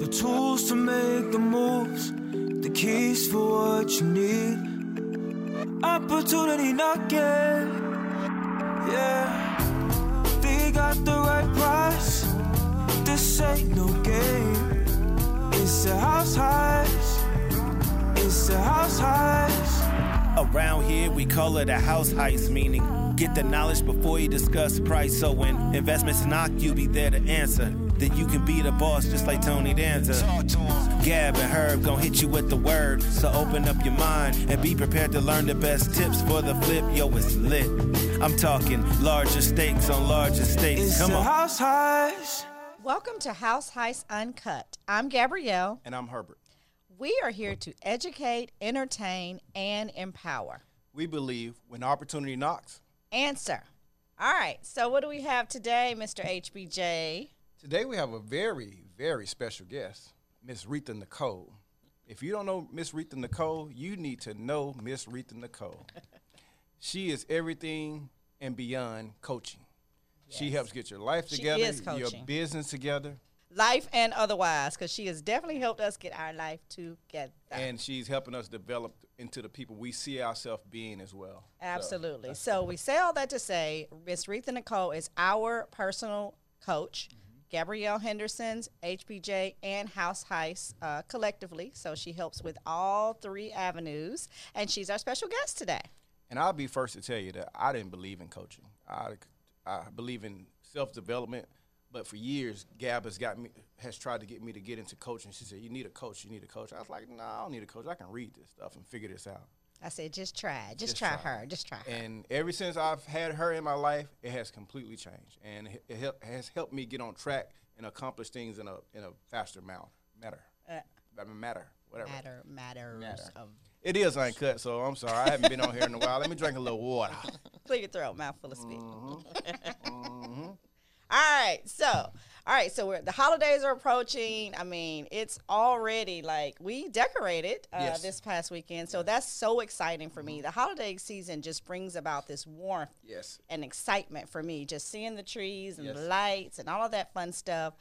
The tools to make the moves, the keys for what you need. Opportunity knocking, yeah. They got the right price. This ain't no game. It's a house heist. It's a house heist. Around here, we call it a house heist, meaning get the knowledge before you discuss price. So when investments knock, you be there to answer. Then you can be the boss just like Tony Danza. Gab and Herb gon' hit you with the word. So open up your mind and be prepared to learn the best tips for the flip. Yo, it's lit. I'm talking larger stakes on larger stakes. It's Come on. house heist. Welcome to House Heist Uncut. I'm Gabrielle. And I'm Herbert. We are here to educate, entertain, and empower. We believe when opportunity knocks, Answer. All right. So, what do we have today, Mr. HBJ? today we have a very, very special guest, Miss Retha Nichole. If you don't know Miss Retha Nichole, you need to know Miss Retha Nichole. she is everything and beyond coaching. She helps get your life together, your business together, Life and otherwise, because she has definitely helped us get our life together. and she's helping us develop into the people we see ourselves being as well. So, Absolutely. So, we say all that to say Miss Retha Nichole is our personal coach. Gabrielle Henderson's HBJ and House Heist uh, collectively. So she helps with all three avenues, and she's our special guest today. And I'll be first to tell you that I didn't believe in coaching. I, I believe in self development, but for years, Gab has got me has tried to get me to get into coaching. She said, "You need a coach. You need a coach." I was like, "No, I don't need a coach. I can read this stuff and figure this out." I said, just try. Just, Just try, try her. Just try her. And ever since I've had her in my life, it has completely changed, and it, help, has helped me get on track and accomplish things in a in a faster matter. Matter. Uh, matter. Whatever. matter matters Matter. of It is uncut, so I'm sorry. I haven't been on here in a while. Let me drink a little water. clear your throat, mouthful of spit. Mm-hmm. All right, so all right, so we're, the holidays are approaching. I mean, it's already like we decorated uh, Yes. this past weekend, so that's so exciting for me. The holiday season just brings about this warmth Yes. and excitement for me, just seeing the trees and the lights and all of that fun stuff.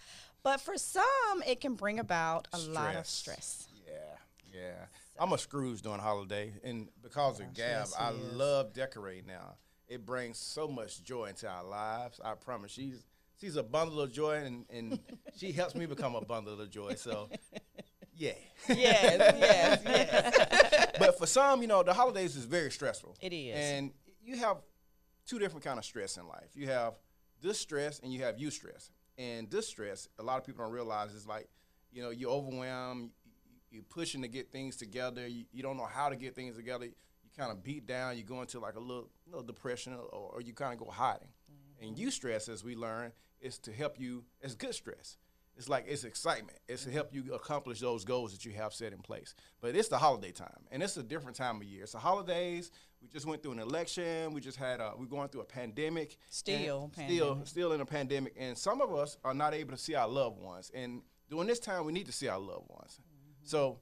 But for some, it can bring about a lot of Stress. stress. Yeah, yeah. I'm a Scrooge during holiday, and because of Gab, yes, I is. love decorating now. It brings so much joy into our lives. I promise. She's she's a bundle of joy, and, and she helps me become a bundle of joy. So, yeah. Yes, yes, yes. but for some, you know, the holidays is very stressful. It is. And you have two different kind of stress in life. You have this stress and you have you stress. And this stress, a lot of people don't realize is like, you know, you're overwhelmed, you- you're pushing to get things together, you, you don't know how to get things together, you kind of beat down, you go into like a little little depression or, or you kind of go hiding. Mm-hmm. And you stress, as we learn, is to help you, it's good stress. It's like it's excitement. It's to help you accomplish those goals that you have set in place. But it's the holiday time, and it's a different time of year. It's the holidays. We just went through an election. We just had a, we're going through a pandemic. Still pandemic. still still in a pandemic, and some of us are not able to see our loved ones. And during this time, we need to see our loved ones. So,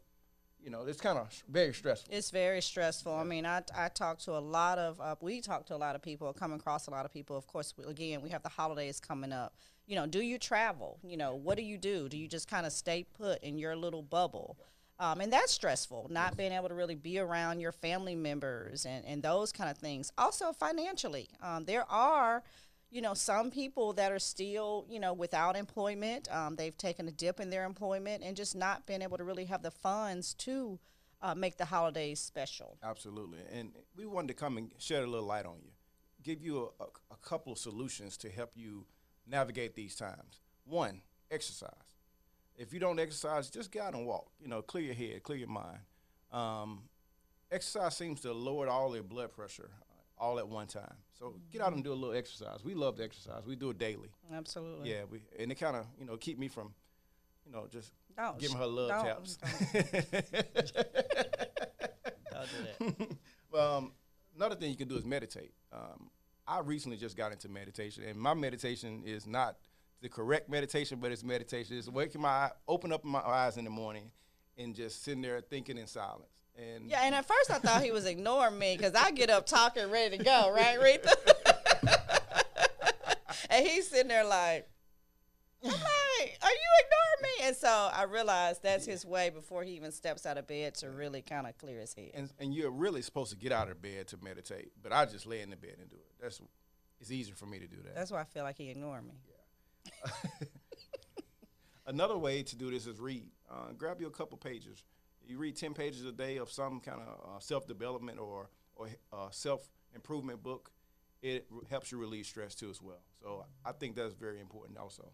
you know, it's kind of very stressful. It's very stressful. I mean, I, I talk to a lot of, uh, we talk to a lot of people, come across a lot of people. Of course, we, again, we have the holidays coming up. You know, do you travel? You know, what do you do? Do you just kind of stay put in your little bubble? Um, and that's stressful, not being able to really be around your family members and, and those kind of things. Also, financially, um, there are, you know, some people that are still, you know, without employment. Um, they've taken a dip in their employment and just not been able to really have the funds to uh, make the holidays special. Absolutely. And we wanted to come and shed a little light on you, give you a, a, a couple of solutions to help you navigate these times. One, exercise. If you don't exercise, just get out and walk. You know, clear your head, clear your mind. Um, exercise seems to lower all your blood pressure uh, all at one time. So get out and do a little exercise. We love to exercise. We do it daily. Absolutely. Yeah, we and it kind of you know keep me from, you know, just Don't giving her love don't- taps. Don't do that. um, another thing you can do is meditate. Um, I recently just got into meditation, and my meditation is not the correct meditation, but it's meditation. It's waking my eye, open up my eyes in the morning, and just sitting there thinking in silence. And Yeah, and at first I thought he was ignoring me because I get up talking ready to go, right, Rita? and he's sitting there like, I'm like, are you ignoring me? and so I realized that's his way before he even steps out of bed to really kind of clear his head. And, and you're really supposed to get out of bed to meditate, but I just lay in the bed and do it. That's it's easier for me to do that. That's why I feel like he ignored me. Another way to do this is read. Uh, grab you a couple pages. You read ten pages a day of some kind of uh, self development or or uh, self improvement book. It helps you relieve stress too as well. So I think that's very important also.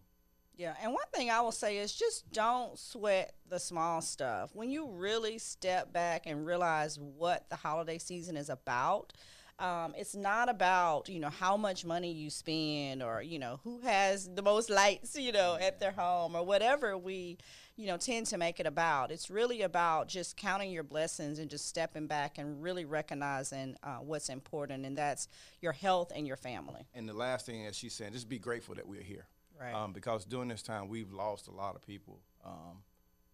Yeah, and one thing I will say is just don't sweat the small stuff. When you really step back and realize what the holiday season is about, um, it's not about you know how much money you spend or you know who has the most lights you know at their home or whatever we you know tend to make it about. It's really about just counting your blessings and just stepping back and really recognizing uh, what's important, and that's your health and your family. And the last thing, that she's saying, just be grateful that we're here. Right. Um, because during this time, we've lost a lot of people, um,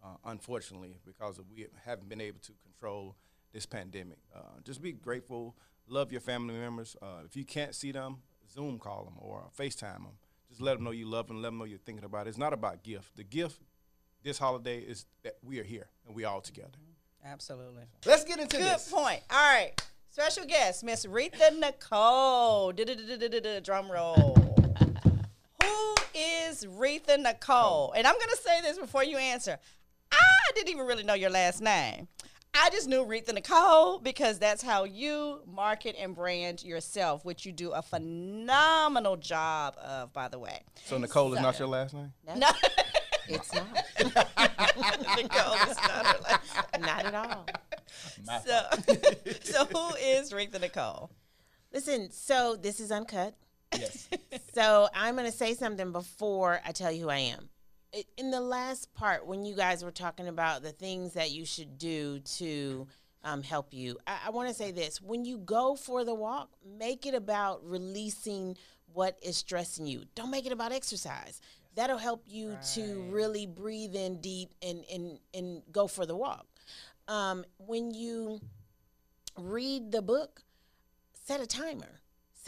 uh, unfortunately, because of we haven't been able to control this pandemic. Uh, just be grateful. Love your family members. Uh, if you can't see them, Zoom call them or FaceTime them. Just let them know you love them. Let them know you're thinking about it. It's not about gift. The gift this holiday is that we are here and we all together. Absolutely. Let's get into Good this. Good point. All right. Special guest, Miss Retha Nichole. Drum roll. Who is Retha Nichole? And I'm going to say this before you answer. I didn't even really know your last name. I just knew Retha Nichole because that's how you market and brand yourself, which you do a phenomenal job of, by the way. So Nichole is not your last name? No, It's not. Nichole is not her last name. not at all. So, so who is Retha Nichole? Listen, so this is uncut. Yes. So I'm going to say something before I tell you who I am. In the last part, when you guys were talking about the things that you should do to um, help you, I, I want to say this. When you go for the walk, make it about releasing what is stressing you. Don't make it about exercise. That'll help you to really breathe in deep and, and, and go for the walk. Um, when you read the book, set a timer.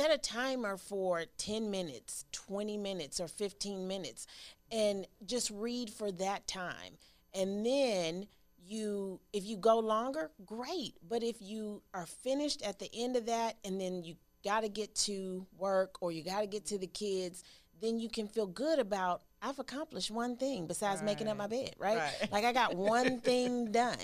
Set a timer for 10 minutes, 20 minutes, or 15 minutes, and just read for that time. And then you, if you go longer, great. But if you are finished at the end of that and then you got to get to work or you got to get to the kids, then you can feel good about I've accomplished one thing besides making up my bed, right? Right. Like I got one thing done.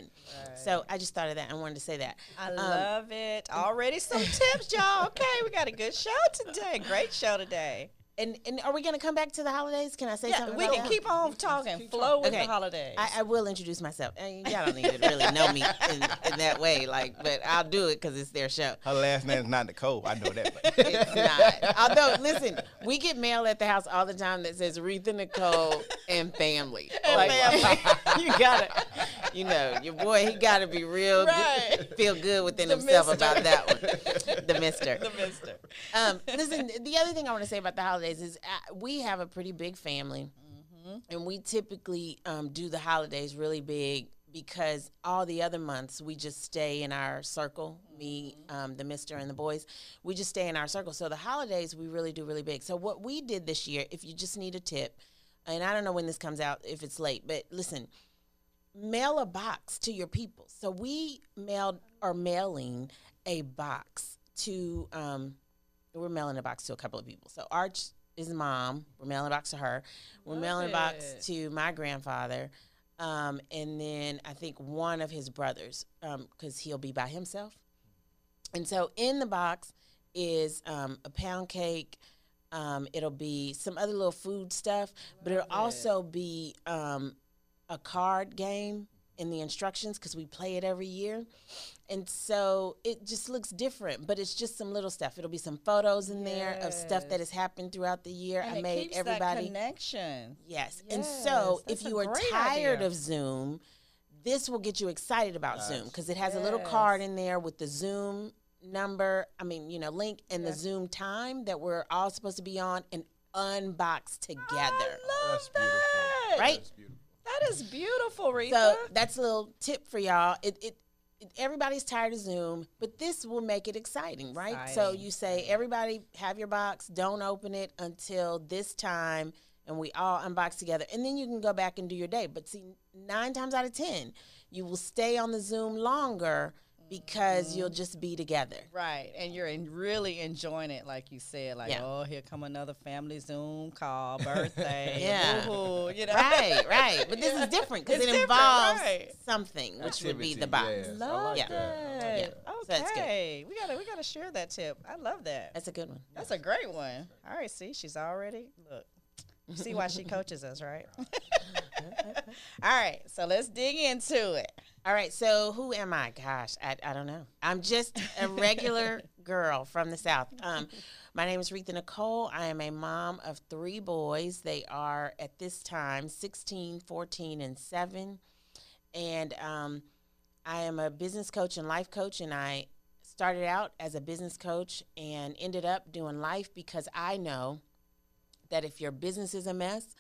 So I just thought of that. I wanted to say that. I Um, love it. Already some tips, y'all. Okay, we got a good show today. Great show today. And and are we gonna come back to the holidays? Can I say Yeah, something? we about can that? keep on talking. Flow with Okay. the holidays. I, I will introduce myself. And y'all don't need to really know me in, in that way, like, but I'll do it because it's their show. Her last name is not Nichole. I know that. But It's not. Although, listen, we get mail at the house all the time that says Retha Nichole and family. like, you gotta, you know, your boy, he gotta be real, Right. good, feel good within The himself mister. about that one. The mister. the mister. Um, listen, the other thing I want to say about the holidays is uh, we have a pretty big family, and we typically um, do the holidays really big because all the other months we just stay in our circle. Me, um, the Mister, and the boys, we just stay in our circle. So the holidays we really do really big. So what we did this year, if you just need a tip, and I don't know when this comes out if it's late, but listen, mail a box to your people. So we mailed are mailing a box to um we're mailing a box to a couple of people. So Arch is mom. We're mailing a box to her. We're mailing a box to my grandfather. Um, and then I think one of his brothers, because he'll be by himself. And so in the box is um, a pound cake. Um, it'll be some other little food stuff, but it'll also be um, a card game in the instructions because we play it every year. And so it just looks different, but it's just some little stuff. It'll be some photos in there of stuff that has happened throughout the year. And I it made keeps that everybody. connection. Yes. And so Yes, if you are tired idea. of Zoom, this will get you excited about Zoom because it has a little card in there with the Zoom number, I mean, you know, link and the Zoom time that we're all supposed to be on and unbox together. that's beautiful. that. Right? Beautiful. That is Rita. So that's a little tip for y'all. It, it, it everybody's tired of Zoom, but this will make it exciting, right? So you say everybody have your box, don't open it until this time, and we all unbox together and then you can go back and do your day but see nine times out of ten you will stay on the zoom longer because you'll mm-hmm. just be together Right, and you're in really enjoying it, like you said. Like, Yeah. oh, here come another family Zoom call, birthday, Yeah. you know. right right but this is different because it involves right. something which would be the box yes. Love Yeah. that. that. Yeah. So that's good. Okay, we gotta we gotta share that tip. I love that. that's a good one That's a great one. All right, see, she's already look. See why she coaches us, right? All right, so let's dig into it. All right, so who am I? Gosh, I, I don't know. I'm just a regular girl from the South. Um, my name is Retha Nichole. I am a mom of three boys. They are at this time 16, 14, and 7. And um, I am a business coach and life coach, and I started out as a business coach and ended up doing life because I know that if your business is a mess,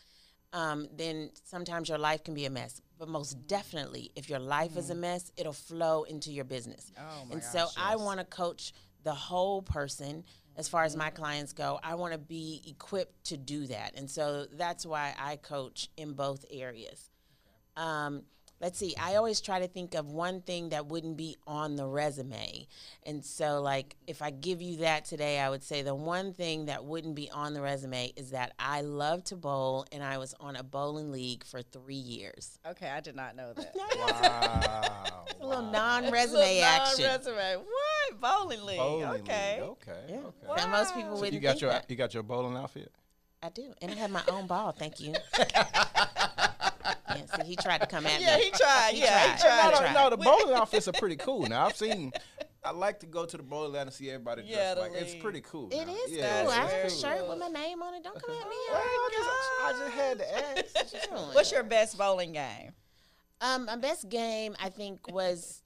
um, then sometimes your life can be a mess. But most definitely, if your life is a mess, it'll flow into your business. Mm. Oh my and so gosh, I want to coach the whole person as far as my clients go. I want to be equipped to do that. And so that's why I coach in both areas. Um, let's see, I always try to think of one thing that wouldn't be on the resume. And so, like, if I give you that today, I would say the one thing that wouldn't be on the resume is that I love to bowl and I was on a bowling league for three years. Okay, I did not know that. Wow. A little non resume action. Resume. What bowling league? Bowling okay. league. Okay. Yeah. Okay. And most people Wow. So wouldn't you got think your that. you got your bowling outfit. I do. And I have my own ball, thank you. yeah, see, he tried to come at me. Yeah, me. he tried. He yeah, tried. he tried. I no, tried. no, the bowling outfits are pretty cool. Now I've seen. I like to go to the bowling alley and see everybody Yeah, dressed like it's pretty cool. It now. is Yeah, cool. I it's have a cool. shirt with my name on it. Don't come at me. Well, I just, I just had to ask. What's your best bowling game? Um, my best game I think was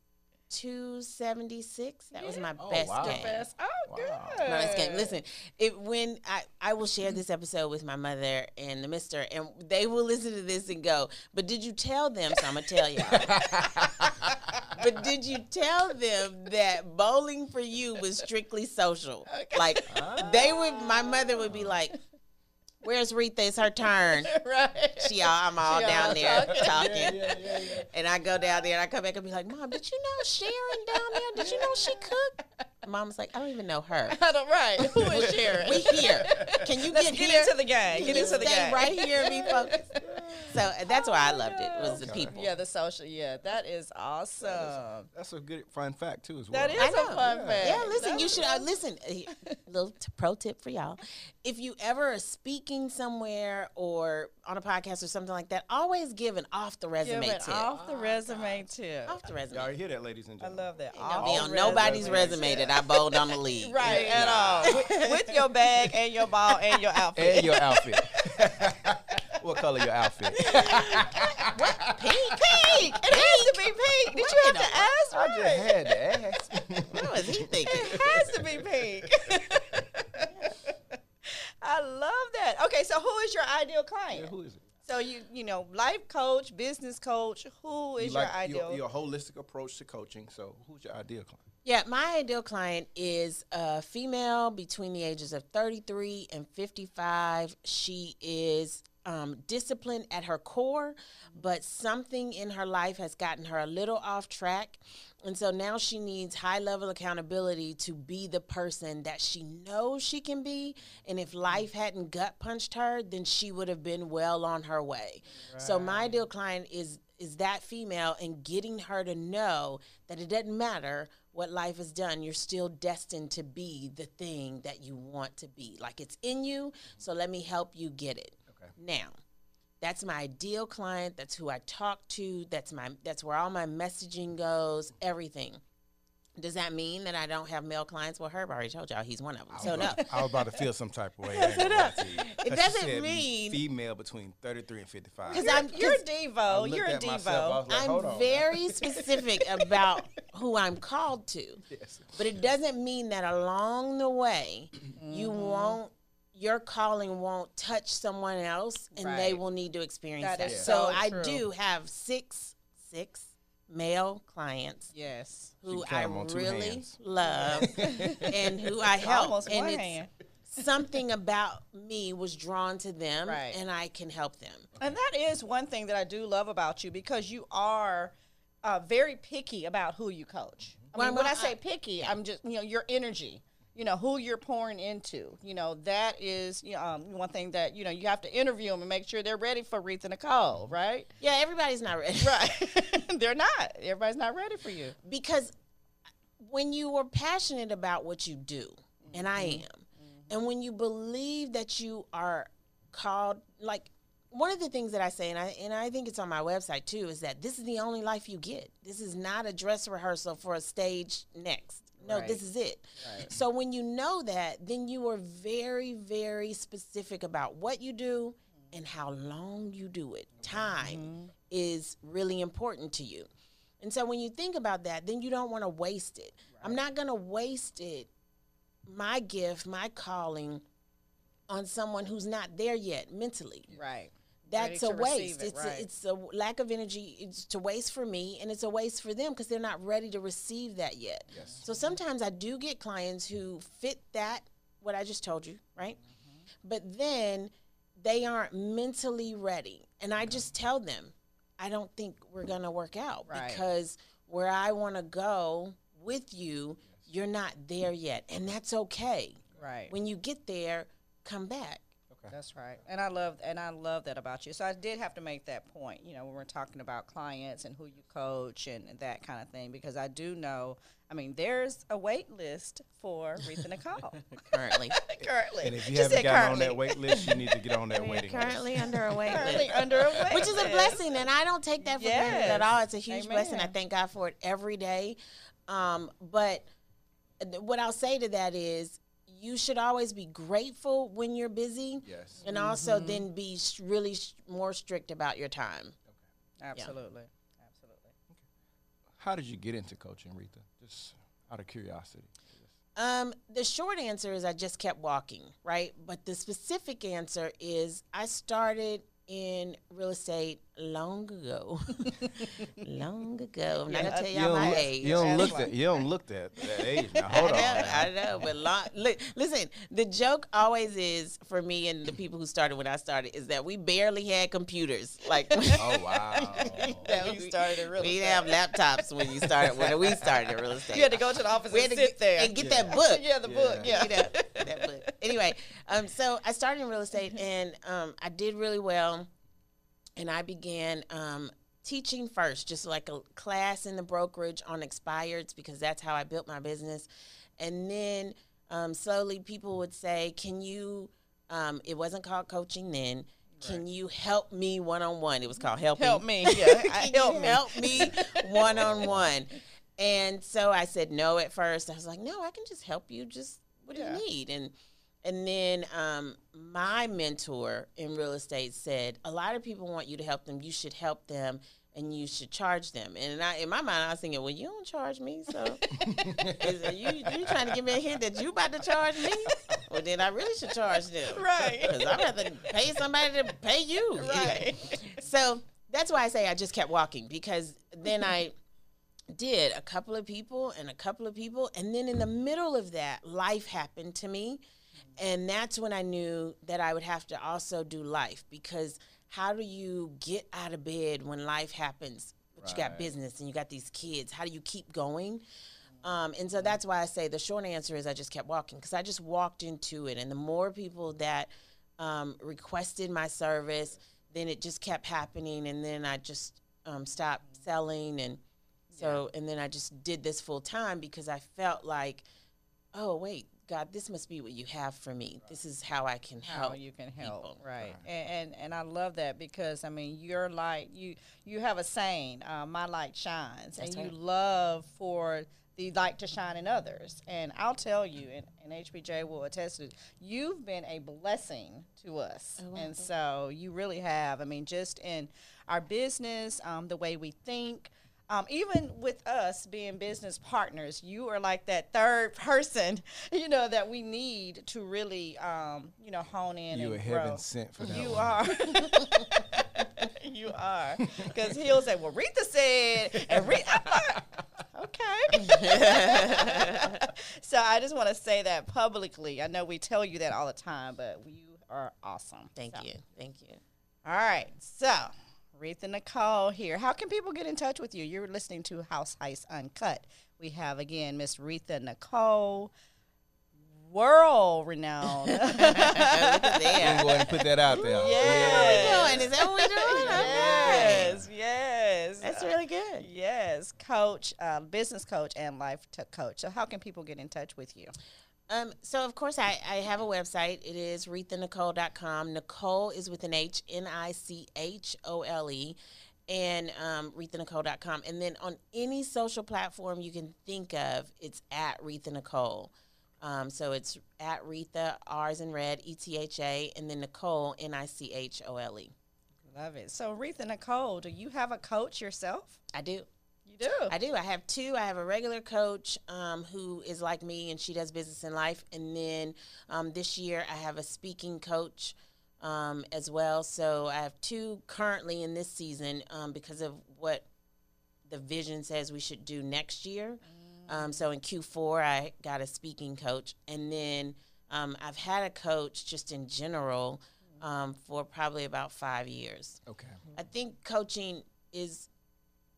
two seventy six. That was my Oh, best wow. game. Best. Oh, Wow. good. My best game. Listen, it when I I will share this episode with my mother and the Mister, and they will listen to this and go. But did you tell them? So I'm gonna tell y'all. but did you tell them that bowling for you was strictly social? Like ah. they would. My mother would be like. Where's Retha? It's her turn. right. She all, I'm all She down all there talking. talking. And I go down there and I come back and be like, Mom, did you know Sharon down there? Did you know she cooked? Mom's like, I don't even know her. I don't, right. Who is Sharon? We here. Can you Let's get, get here? into the game. Can Get into the game. right here and be focused? So uh, that's why I loved it. Was the people. Yeah, the social. Yeah, that is awesome. That's a good fun fact too, as well. That is I a know. fun Yeah. fact. Yeah, listen. You should uh, listen. Little t- pro tip for y'all: if you ever are speaking somewhere or on a podcast or something like that, always give an off the resume Give it tip. off the resume tip. Off the resume. Y'all hear that, ladies and gentlemen? I love that. Off be the on nobody's resume. resume that I bowled on the league. Right at all. With, with your bag and your ball and your outfit. And your outfit. What color your outfit? Pink. pink. It has to be pink. Did you have to ask? I just had to ask. What was he thinking? It has to be pink. I love that. Okay, so who is your ideal client? Who is it? So you you know, life coach, business coach. Who is You your like ideal? your, your holistic approach to coaching. So, who's your ideal client? Yeah, my ideal client is a female between the ages of 33 and 55. She is um, disciplined at her core, but something in her life has gotten her a little off track. And so now she needs high level accountability to be the person that she knows she can be. And if life hadn't gut punched her, then she would have been well on her way. So my ideal client is is that female and getting her to know that it doesn't matter what life has done, you're still destined to be the thing that you want to be. Like it's in you, so let me help you get it. Now, that's my ideal client, that's who I talk to, that's my that's where all my messaging goes, everything. Does that mean that I don't have male clients? Well, Herb already told y'all he's one of them. So no. I was about to feel some type of way. I ain't gonna lie to you. 'Cause you doesn't mean- female between 33 and 55. 'Cause you're, I'm- you're a divo. You're a at myself, like, I'm very specific about who I'm called to. Yes. But it doesn't mean that along the way you Mm-hmm. won't your calling won't touch someone else and they will need to experience That that. is So, so I do have six six male clients Yes. who can count I 'em on two really love and who I help. Almost and one it's hand. something about me was drawn to them Right. and I can help them. And that is one thing that I do love about you because you are uh, very picky about who you coach. I Well, when I say I- picky, I'm just you know your energy. You know who you're pouring into. You know that is um, one thing that you know you have to interview them and make sure they're ready for Retha Nichole, right? Yeah, everybody's not ready. Right. they're not. Everybody's not ready for you. because when you are passionate about what you do, and I am, and when you believe that you are called, like one of the things that I say, and I and I think it's on my website too, is that this is the only life you get. This is not a dress rehearsal for a stage next. No, Right. this is it. So when you know that, then you are very, very specific about what you do and how long you do it. Time mm-hmm. is really important to you. And so when you think about that, then you don't want to waste it. I'm not going to waste it, my gift, my calling, on someone who's not there yet mentally. Right. That's a Ready to receive waste. it, it's right. a, it's a lack of energy. It's to waste for me, and it's a waste for them because they're not ready to receive that yet. Yes. So sometimes I do get clients who fit that what I just told you, right? Mm-hmm. But then they aren't mentally ready, and I just tell them, I don't think we're gonna work out Right. because where I want to go with you, you're not there yet, and that's okay. Right. When you get there, come back. That's right, and I love and I love that about you. So I did have to make that point, you know, when we're talking about clients and who you coach and that kind of thing, because I do know. I mean, there's a wait list for Retha Nichole Currently. currently. And if you She haven't said gotten on that wait list, you need to get on that waiting currently list. under a wait currently list. under a wait Which is a blessing, and I don't take that for granted Yes. at all. It's a huge blessing. I thank God for it every day. Um, but th- what I'll say to that is, you should always be grateful when you're busy, Yes. and also then be sh- really sh- more strict about your time. Okay. Absolutely, absolutely. How did you get into coaching, Rita? Just out of curiosity. Um, the short answer is I just kept walking, right? But the specific answer is I started in real estate long ago. long ago. I'm not gonna tell you y'all don't my look, age. you don't look that you don't look that, that age. Now I hold know, on. I know, but long, li- listen. The joke always is for me and the people who started when I started is that we barely had computers. Like, Oh wow. That we started in real we didn't have laptops when you started. When we started in real estate, You had to go to the office we and had sit to get, there and get that book. Yeah, the book. Yeah. you know, that book. Anyway, um, so I started in real estate and um, I did really well. And I began um, teaching first, just like a class in the brokerage on expireds, because that's how I built my business. And then um, slowly people would say, Can you, um, it wasn't called coaching then. Can you help me one on one? It was called helping. Help me. Yeah, help me. help me one on one. And so I said no at first. I was like, no, I can just help you. Just what do Yeah. you need? And and then um, my mentor in real estate said, a lot of people want you to help them. You should help them, and you should charge them. And I, in my mind, I was thinking, well, you don't charge me, so is, are you you trying to give me a hint that you about to charge me? Well, then I really should charge them, Right. Because I'd rather pay somebody to pay you, Right. so that's why I say I just kept walking because then I did a couple of people and a couple of people. And then in the middle of that, life happened to me. And that's when I knew that I would have to also do life because how do you get out of bed when life happens? But you got business and you got these kids. How do you keep going? Um, and so that's why I say the short answer is I just kept walking because I just walked into it. And the more people that um, requested my service, then it just kept happening. And then I just um, stopped selling. And so, and then I just did this full time because I felt like, oh, wait, God, this must be what you have for me. This is how I can help. how help. you can help people. right and, and and i love that because i mean your light you you have a saying uh, my light shines That's and right. you love for the light to shine in others and i'll tell you and, and hbj will attest to it you've been a blessing to us Oh, wow. and so you really have i mean just in our business um, the way we think um, even with us being business partners, you are like that third person, you know, that we need to really, um, you know, hone in You and a grow. heaven sent for that. You one. are. you are. Because he'll say, well, Rita said, and Rita, I'm like, okay. so I just want to say that publicly. I know we tell you that all the time, but you are awesome. Thank So- you. Thank you. All right. So, Retha Nichole here. How can people get in touch with you? You're listening to House Heist Uncut. We have again Miss Retha Nichole, world renowned. Look at We're going to put that out there. Yes. Doing? Is that what we're doing? yes, yes. That's really good. Yes, coach, uh, business coach, and life t- coach. So, how can people get in touch with you? Um, so of course I, I have a website. It is rethanichole.com. Nichole is with an H, N I C H O L E, and um, rethanichole.com. And then on any social platform you can think of, it's at Retha Nichole. Um, so it's at Retha, R's in red, E T H A, and then Nichole, N I C H O L E. Love it. So, Retha Nichole, do you have a coach yourself? I do. You do. I do. I have two. I have a regular coach um, who is like me and she does business in life. And then um, this year I have a speaking coach um, as well. So I have two currently in this season um, because of what the vision says we should do next year. Um, so in Q4, I got a speaking coach. And then um, I've had a coach just in general um, for probably about five years. Okay. I think coaching is it,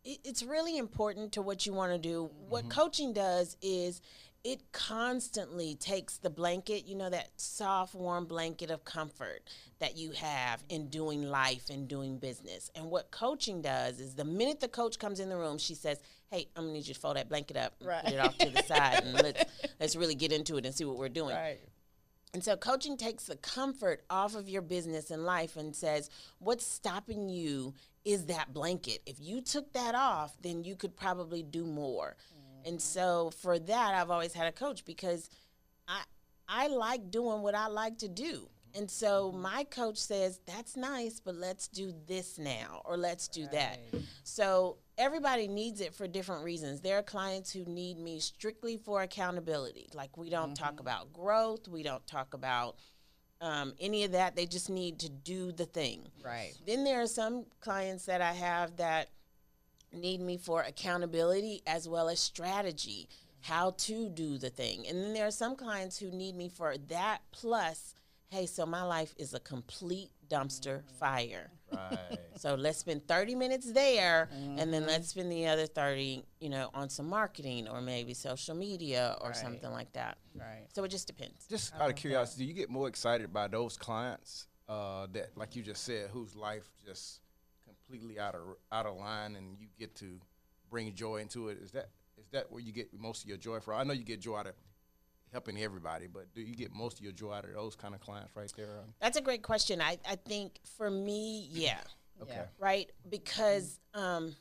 it's really important to what you want to do. What mm-hmm. coaching does is it constantly takes the blanket, you know, that soft, warm blanket of comfort that you have in doing life and doing business. And what coaching does is the minute the coach comes in the room, she says, "Hey, I'm gonna need you to fold that blanket up, Right. put it off to the side, and let's let's really get into it and see what we're doing." Right. And so coaching takes the comfort off of your business and life and says, what's stopping you is that blanket. If you took that off, then you could probably do more. And mm-hmm. so for that, I've always had a coach because I I like doing what I like to do. Mm-hmm. And so mm-hmm. my coach says, that's nice, but let's do this now or let's do that. So everybody needs it for different reasons. There are clients who need me strictly for accountability. Like we don't talk about growth, we don't talk about um, any of that. They just need to do the thing. Right. Then there are some clients that I have that need me for accountability as well as strategy, how to do the thing. And then there are some clients who need me for that plus, hey, so my life is a complete dumpster fire. Right. So let's spend 30 minutes there and then let's spend the other 30, you know, on some marketing or maybe social media or Right. something like that. Right. So it just depends. Just out of curiosity, do you get more excited by those clients uh, that, like you just said, whose life just completely out of out of line, and you get to bring joy into it? Is that is that where you get most of your joy from? I know you get joy out of helping everybody, but do you get most of your joy out of those kind of clients right there? That's a great question. I, I think for me, yeah. Okay. Yeah. right? Because um,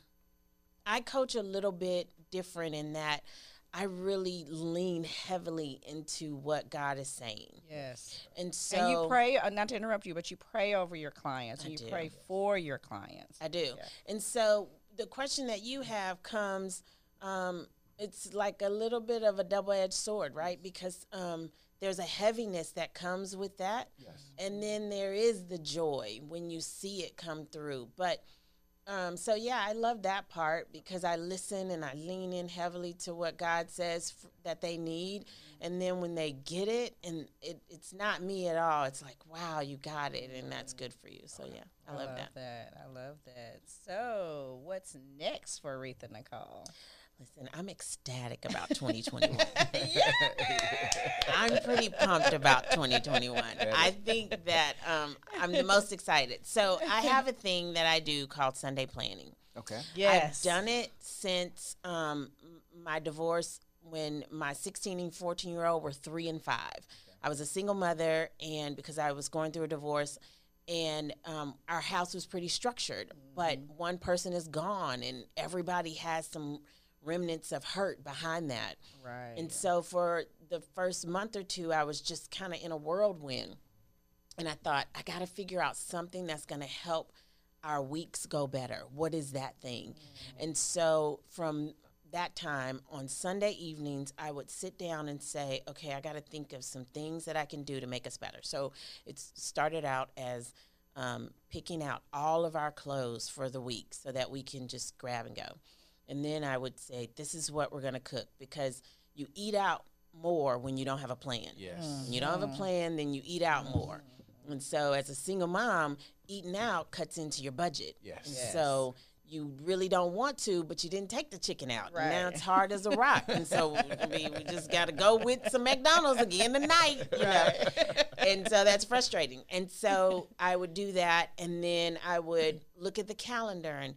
I coach a little bit different in that I really lean heavily into what God is saying, Yes. and so and you pray, uh, not to interrupt you, but you pray over your clients I and you do. pray for your clients. I do. And so the question that you have comes, um, it's like a little bit of a double edged sword, right? Because um, there's a heaviness that comes with that. And then there is the joy when you see it come through. But um, so, yeah, I love that part because I listen and I lean in heavily to what God says f- that they need. And then when they get it, and it, it's not me at all, it's like, wow, you got it. And that's good for you. So, yeah, I, love, that. I love that. So, what's next for Aretha Nichole? Listen, I'm ecstatic about 2021. I'm pretty pumped about 2021. I think that um, I'm the most excited. So I have a thing that I do called Sunday planning. Okay. Yes. I've done it since um, my divorce when my 16 and 14 year old were three and five. I was a single mother, and because I was going through a divorce, and um, our house was pretty structured, but one person is gone, and everybody has some remnants of hurt behind that. Right. And so for the first month or two, I was just kind of in a whirlwind. And I thought, I got to figure out something that's going to help our weeks go better. What is that thing? And so from that time on Sunday evenings, I would sit down and say, okay, I got to think of some things that I can do to make us better. So it started out as um, picking out all of our clothes for the week so that we can just grab and go. And then I would say, this is what we're going to cook because you eat out more when you don't have a plan. Yes. When you don't have a mm-hmm. plan, then you eat out mm-hmm. more. And so, as a single mom, eating out cuts into your budget. Yes. Yes. So you really don't want to, but you didn't take the chicken out. And now it's hard as a rock. and so I mean, we just got to go with some McDonald's again tonight. You know? and so that's frustrating. And so I would do that, and then I would look at the calendar and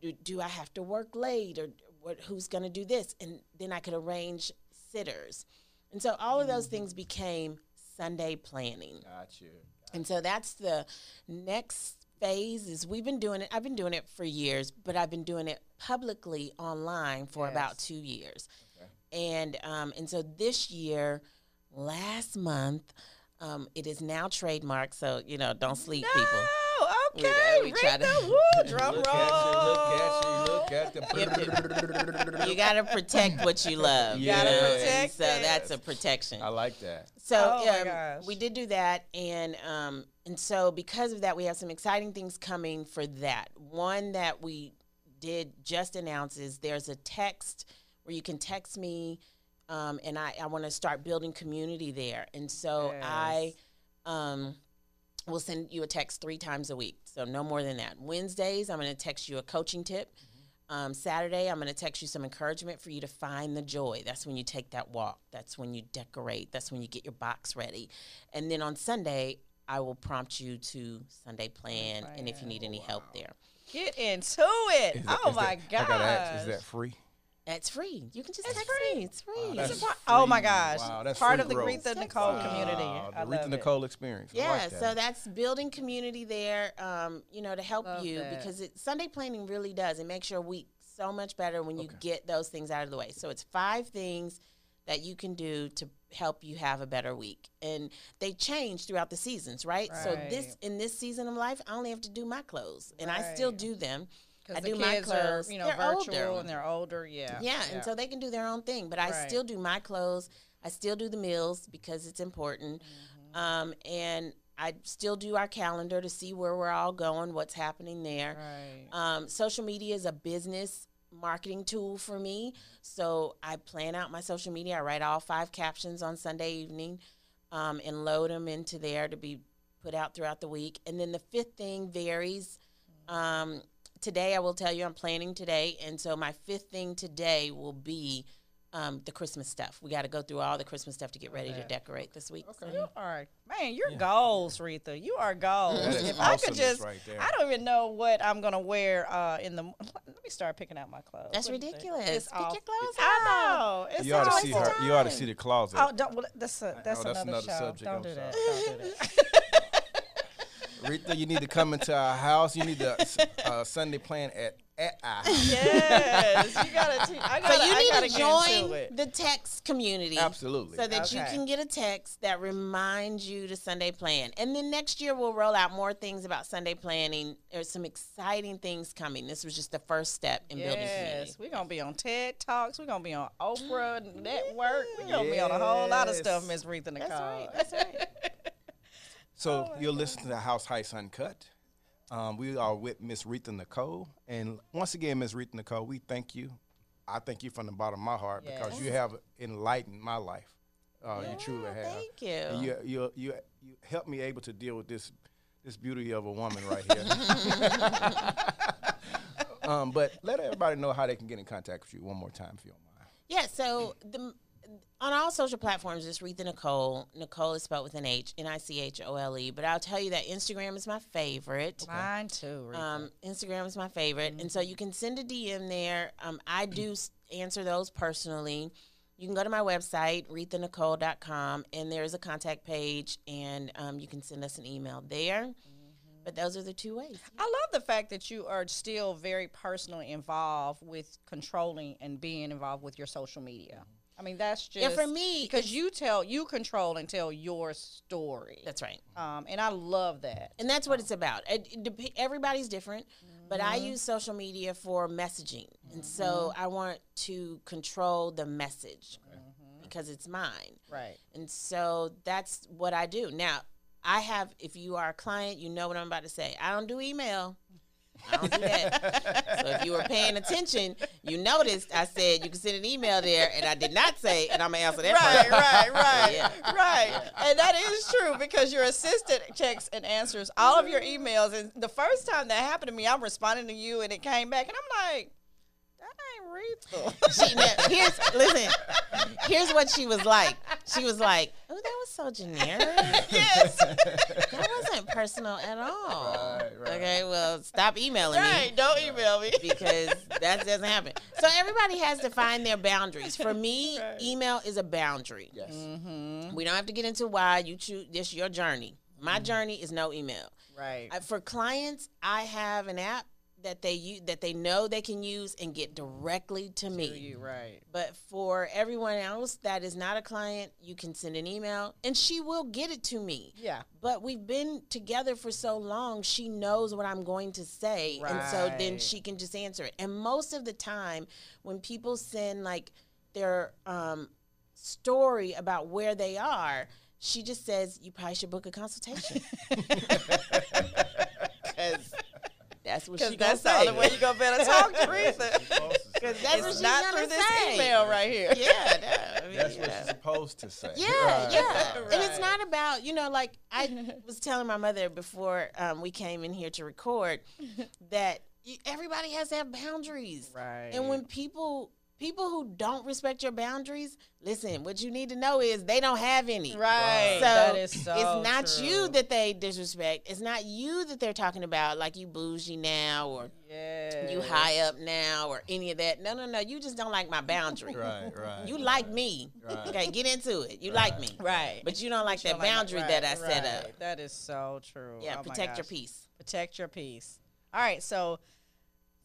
do, do I have to work late or what? Who's going to do this? And then I could arrange sitters. And so all of those things became Sunday planning. Got you. And so that's the next phase is we've been doing it. I've been doing it for years, but I've been doing it publicly online for about two years. Okay. And um, and so this year, last month, um, it is now trademarked. So you know, don't sleep, people. We- okay. we try to- Rita, woo, drum Look roll. at you. Look at you. Look at You got to protect what you love. you Gotta know, and protect So it. that's a protection. I like that. So Oh my um, gosh. we did do that, and um, and so because of that, we have some exciting things coming for that. One that we did just announce is there's a text where you can text me, um, and I I want to start building community there, and so I um, will send you a text three times a week, so no more than that. Wednesdays, I'm going to text you a coaching tip. Um, Saturday, I'm going to text you some encouragement for you to find the joy. That's when you take that walk. That's when you decorate. That's when you get your box ready. And then on Sunday, I will prompt you to Sunday plan and if you need any help there. Get into it. Is that- oh is my that- god. Ask, is that free? It's free. You can just It's text free. me. It's free. that's It's a- Oh my gosh. Wow, that's Part of the growth. Aretha Nichole Wow, community. Wow, the love Aretha it. Nichole experience. Yeah, like so that's building community there, um, you know, to help Love you that. because it, Sunday planning really does. It makes your week so much better when you get those things out of the way. So it's five things that you can do to help you have a better week, and they change throughout the seasons, right? So this in this season of life, I only have to do my clothes, and I still do them. I do my clothes. are, you know, They're virtual older. and they're older. Yeah. Yeah, and so they can do their own thing, but I Right. still do my clothes. I still do the meals because it's important, Mm-hmm. um, and I still do our calendar to see where we're all going, what's happening there. Right. Um, social media is a business marketing tool for me, so I plan out my social media. I write all five captions on Sunday evening, um, and load them into there to be put out throughout the week. And then the fifth thing varies. Um, today, I will tell you I'm planning today, and so my fifth thing today will be um, the Christmas stuff. We got to go through all the Christmas stuff to get ready to decorate this week. So- You are man, you're goals, Retha. You are goals. If I could just, right there. I don't even know what I'm gonna wear uh, in the. Let me start picking out my clothes. That's Let me see. ridiculous. It's Pick your off- clothes I know. It's you ought to always see the her. You ought to see the closet. Oh, don't. Well, that's a, that's, Oh, that's another, another show. subject. Don't do that. Don't do that. Rita, you need to come into our house. You need to uh, Sunday plan at at our yes, you gotta. Te- I gotta. So you I need gotta to get into join the text community. Absolutely. So that you can get a text that reminds you to Sunday plan. And then next year we'll roll out more things about Sunday planning. There's some exciting things coming. This was just the first step in building community. Yes, we're gonna be on TED Talks. We're gonna be on Oprah Network. We're gonna be on a whole lot of stuff, Miss Retha Nichole. That's right. That's right. So you'll listen to the House Heist Uncut. Um, we are with Miss Retha Nichole, and once again, Miss Retha Nichole, we thank you. I thank you from the bottom of my heart because you have enlightened my life. Uh, you truly have. Thank you. And you, you, you, you helped me able to deal with this this beauty of a woman right here. um, but let everybody know how they can get in contact with you one more time, if you don't mind. Yeah, so the on all social platforms, it's Retha Nichole. Nichole is spelled with an H, N I C H O L E. But I'll tell you that Instagram is my favorite. Mine too. Um, Instagram is my favorite, and so you can send a DM there. Um, I do answer those personally. You can go to my website, rethanichole.com, and there's a contact page, and um, you can send us an email there. But those are the two ways. I love the fact that you are still very personally involved with controlling and being involved with your social media. I mean, that's just Yeah, for me, because you tell you control and tell your story. That's right. um, and I love that. And that's what um, it's about. It, it everybody's different, but I mm-hmm. use social media for messaging. And so mm-hmm. I want to control the message mm-hmm. because it's mine. Right. And so that's what I do. Now, I have, if you are a client, you know what I'm about to say. I don't do email. I don't do that. so if you were paying attention, you noticed I said you can send an email there, and I did not say, and I'm gonna answer that. Right, right, right, Yeah. right. And that is true because your assistant checks and answers all of your emails. And the first time that happened to me, I'm responding to you, and it came back, and I'm like, that ain't Retha. She, now, here's listen. Here's what she was like. She was like, "Oh, that was so generic. yes, That wasn't personal at all." Right, right. Okay, well, stop emailing right. me Don't email me. because that doesn't happen. So everybody has to find their boundaries. For me, Right. email is a boundary. Yes. Mm-hmm. We don't have to get into why you choose. This your journey. My journey is no email. Right. I, for clients, I have an app that they use that they know they can use and get directly to me. you right. But for everyone else that is not a client, you can send an email and she will get it to me. Yeah. But we've been together for so long, she knows what I'm going to say. And so then she can just answer it. And most of the time, when people send like their um, story about where they are, she just says, You probably should book a consultation. Because that's what she Because gonna that's the only way you gonna better talk to Retha. Because that's what It's she's not gonna through this say. email right here. Yeah, no, I mean, That's what yeah. she's supposed to say. Yeah, Right, yeah. right. And it's not about, you know, like I was telling my mother before um, we came in here to record that everybody has to have boundaries. Right. And when people people who don't respect your boundaries, listen, what you need to know is they don't have any. Right. So, that is so it's not true. you that they disrespect. It's not you that they're talking about, like you bougie now or Yes. you high up now or any of that. No, no, no. You just don't like my boundary. Right, right. You like me. Right. Okay, get into it. You like me. Right. But you don't like You that don't like boundary right, that I set up. That is so true. Yeah, Oh protect your peace. Protect your peace. All right. So,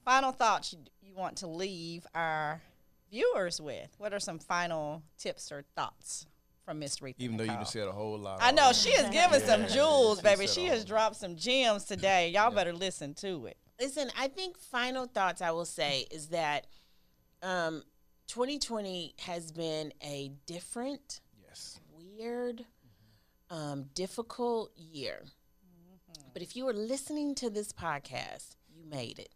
final thoughts you, you want to leave our viewers with? What are some final tips or thoughts from Miss Retha? Even though you Nichole? just said a whole lot. I know she has given some jewels, she baby. said She has whole- dropped some gems today. Y'all better listen to it. Listen, I think final thoughts I will say is that um, 2020 has been a different, Yes. weird, um, difficult year. But if you were listening to this podcast, you made it.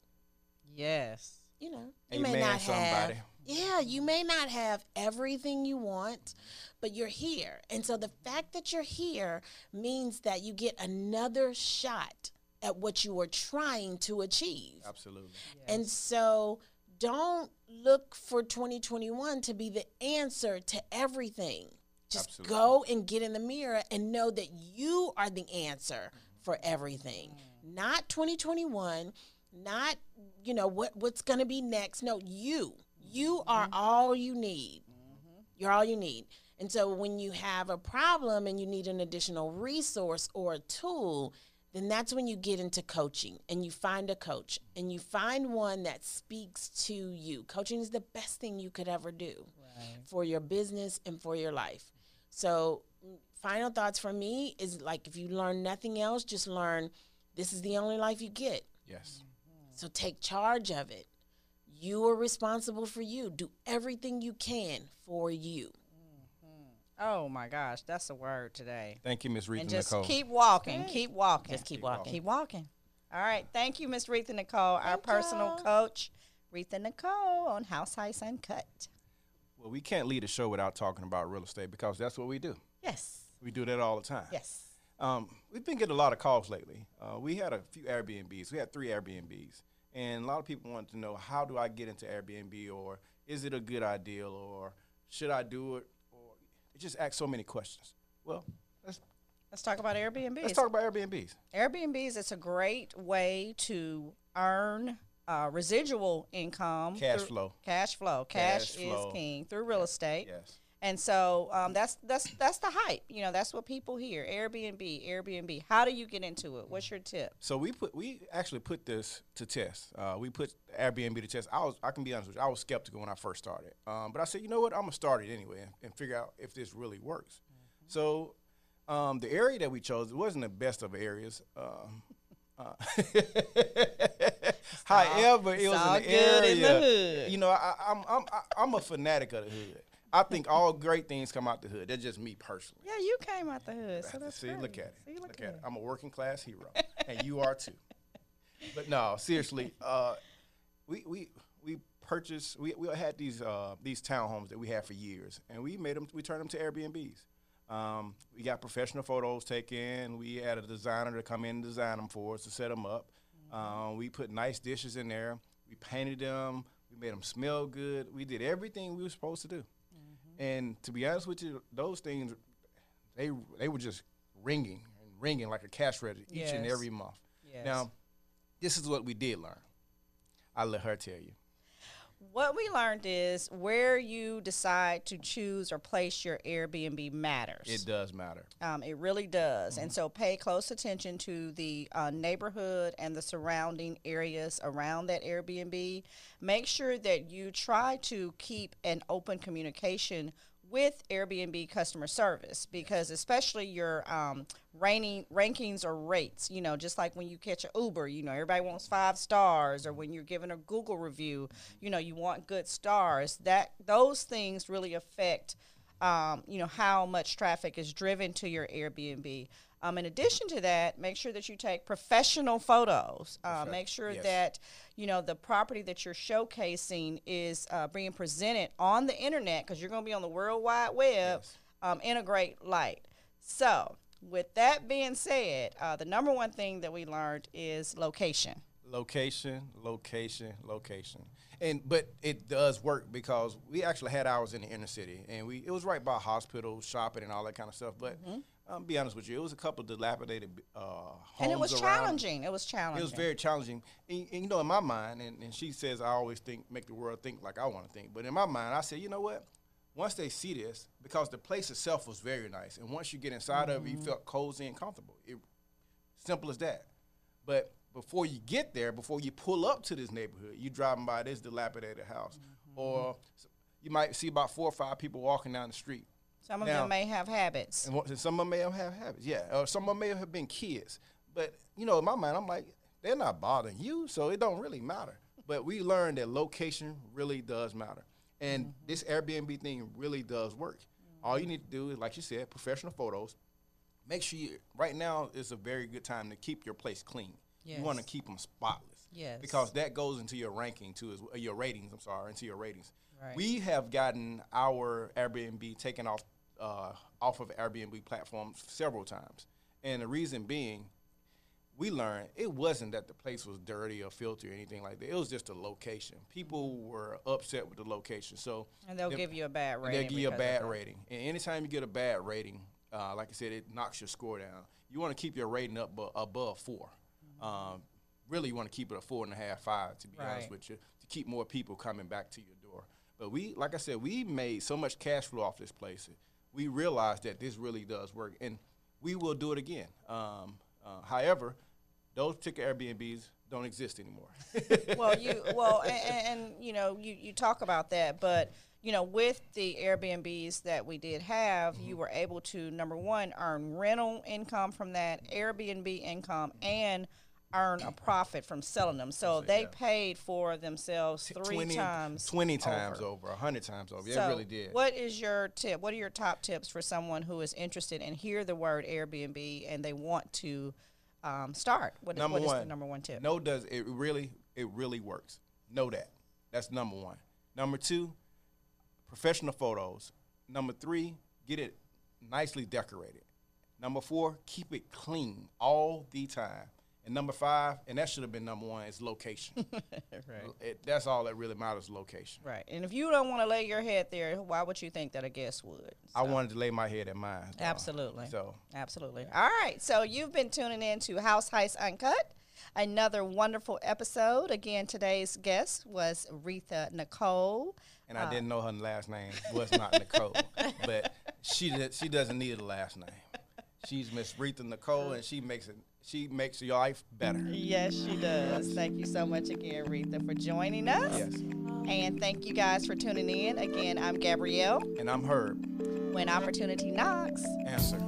Yes. You know, you may Amen, not have. Yeah, you may not have everything you want, but you're here. And so the fact that you're here means that you get another shot at what you were trying to achieve. Absolutely. And so don't look for 2021 to be the answer to everything. Just Absolutely. go and get in the mirror and know that you are the answer for everything. Mm. Not 2021, not you know what what's going to be next. No, you. You are mm-hmm. all you need. Mm-hmm. You're all you need. And so when you have a problem and you need an additional resource or a tool, then that's when you get into coaching and you find a coach and you find one that speaks to you. Coaching is the best thing you could ever do for your business and for your life. So, mm, final thoughts from me is like if you learn nothing else, just learn this is the only life you get. Yes. Mm-hmm. So take charge of it. You are responsible for you. Do everything you can for you. Oh my gosh, that's a word today. Thank you, Miss Retha and just Nichole. keep walking, keep walking, Just keep Keep walking. keep walking. All right, thank you, Miss Retha Nichole, our Thank personal y'all. coach, Retha Nichole on House Heist Uncut. well, we can't lead a show without talking about real estate because that's what we do. Yes, We do that all the time. yes. Um, we've been getting a lot of calls lately. Uh, we had a few Airbnbs. We had three Airbnbs, and a lot of people want to know how do I get into Airbnb, or is it a good idea, or should I do it, or they just ask so many questions. Well, let's Let's talk about Airbnb. let's talk about Airbnbs. Airbnbs. It's a great way to earn uh, residual income, Cash flow. Cash flow. Cash, Cash flow. is king through real estate. Yes. And so um, that's that's that's the hype. You know, that's what people hear. Airbnb, Airbnb. How do you get into it? What's your tip? So we put we actually put this to test. Uh, we put Airbnb to test. I was I can be honest with you. I was skeptical when I first started, um, but I said, you know what? I'm gonna start it anyway and, and figure out if this really works. So um, the area that we chose it wasn't the best of areas. Um, uh, however, it was an area. in the hood. You know, I, I'm I'm I'm a fanatic of the hood. I think all great things come out the hood. That's just me personally. Yeah, you came out the hood, so that's See, great. look at it. See, look, at it. I'm a working class hero, and you are too. But no, seriously, uh, we we we purchased. We, we had these uh, these townhomes that we had for years, and we made them. We turned them to Airbnbs. Um, we got professional photos taken. We had a designer to come in and design them for us to set them up. Um, we put nice dishes in there. We painted them. We made them smell good. We did everything we were supposed to do. And to be honest with you, those things they they were just ringing and ringing like a cash register each and every month. Yes. Now, this is what we did learn. I'll let her tell you. What we learned is where you decide to choose or place your Airbnb matters. It does matter. Um, it really does. And so pay close attention to the uh, neighborhood and the surrounding areas around that Airbnb. Make sure that you try to keep an open communication with Airbnb customer service because especially your um, rating, rankings or rates, you know, just like when you catch an Uber, you know, everybody wants five stars or when you're giving a Google review, you know, you want good stars. That those things really affect um, you know how much traffic is driven to your Airbnb. Um, in addition to that, make sure that you take professional photos. Uh, make sure Yes. that you know the property that you're showcasing is uh, being presented on the internet because you're going to be on the World Wide Web Yes. um, in a great light. So, with that being said, uh, the number one thing that we learned is location. Location, location, location. And but it does work because we actually had ours in the inner city, and we it was right by hospitals, shopping, and all that kind of stuff. But um, be honest with you, it was a couple of dilapidated uh, homes And it was around. challenging. It was challenging. It was very challenging. And, and, you know, in my mind, and, and she says I always think, make the world think like I want to think. But in my mind, I said, you know what? Once they see this, because the place itself was very nice, and once you get inside of it, you felt cozy and comfortable. It, simple as that. But before you get there, before you pull up to this neighborhood, you driving by this dilapidated house, or you might see about four or five people walking down the street. Some of Now- them may have habits. And some of them may have habits, yeah. Or some of them may have been kids. But you know, in my mind, I'm like, they're not bothering you, so it don't really matter. But we learned that location really does matter, and this Airbnb thing really does work. All you need to do is, like you said, professional photos. Make sure you. Right now is a very good time to keep your place clean. You want to keep them spotless. Yes. Because that goes into your ranking too, as, uh, your ratings. I'm sorry, into your ratings. Right. We have gotten our Airbnb taken off uh, off of Airbnb platforms several times, and the reason being, we learned it wasn't that the place was dirty or filthy or anything like that. It was just the location. People were upset with the location, so And they'll give you a bad rating. They'll give you a bad rating. And anytime you get a bad rating, uh, like I said, it knocks your score down. You want to keep your rating up above 4 Um, really, you want to keep it a four and a half, five. To be honest with you, to keep more people coming back to your door. But we, like I said, we made so much cash flow off this place. We realized that this really does work, and we will do it again. Um, uh, however, those particular Airbnbs don't exist anymore. well, you well, and, and, you know, you you talk about that, but you know, with the Airbnbs that we did have, you Mm-hmm. were able to number one earn rental income from that Airbnb income and earn a profit from selling them. So they yeah. paid for themselves three 20, times, 20 times over. over, 100 times over. So it really did. What is your tip? What are your top tips for someone who is interested and hear the word Airbnb and they want to um, start? What is, number what is one, the number one tip? No, does it really? It really works. Know that. That's number one. Number two, professional photos. Number three, get it nicely decorated. Number four, keep it clean all the time. And number five, and that should have been number one, is location. right. It- that's all that really matters, location. Right. And if you don't want to lay your head there, why would you think that a guest would? I wanted to lay my head at mine. Absolutely. So Absolutely. All right. So you've been tuning in to House Heist Uncut. Another wonderful episode. Again, today's guest was Retha Nichole. and I uh, didn't know her last name was not Nichole, but she did, she doesn't need a last name. She's Miss Retha Nichole, and she makes it she makes your life better. Yes, she does. Thank you so much again, Retha, for joining us. Yes. And thank you guys for tuning in. Again, I'm Gabrielle. And I'm Herb. When opportunity knocks, answer.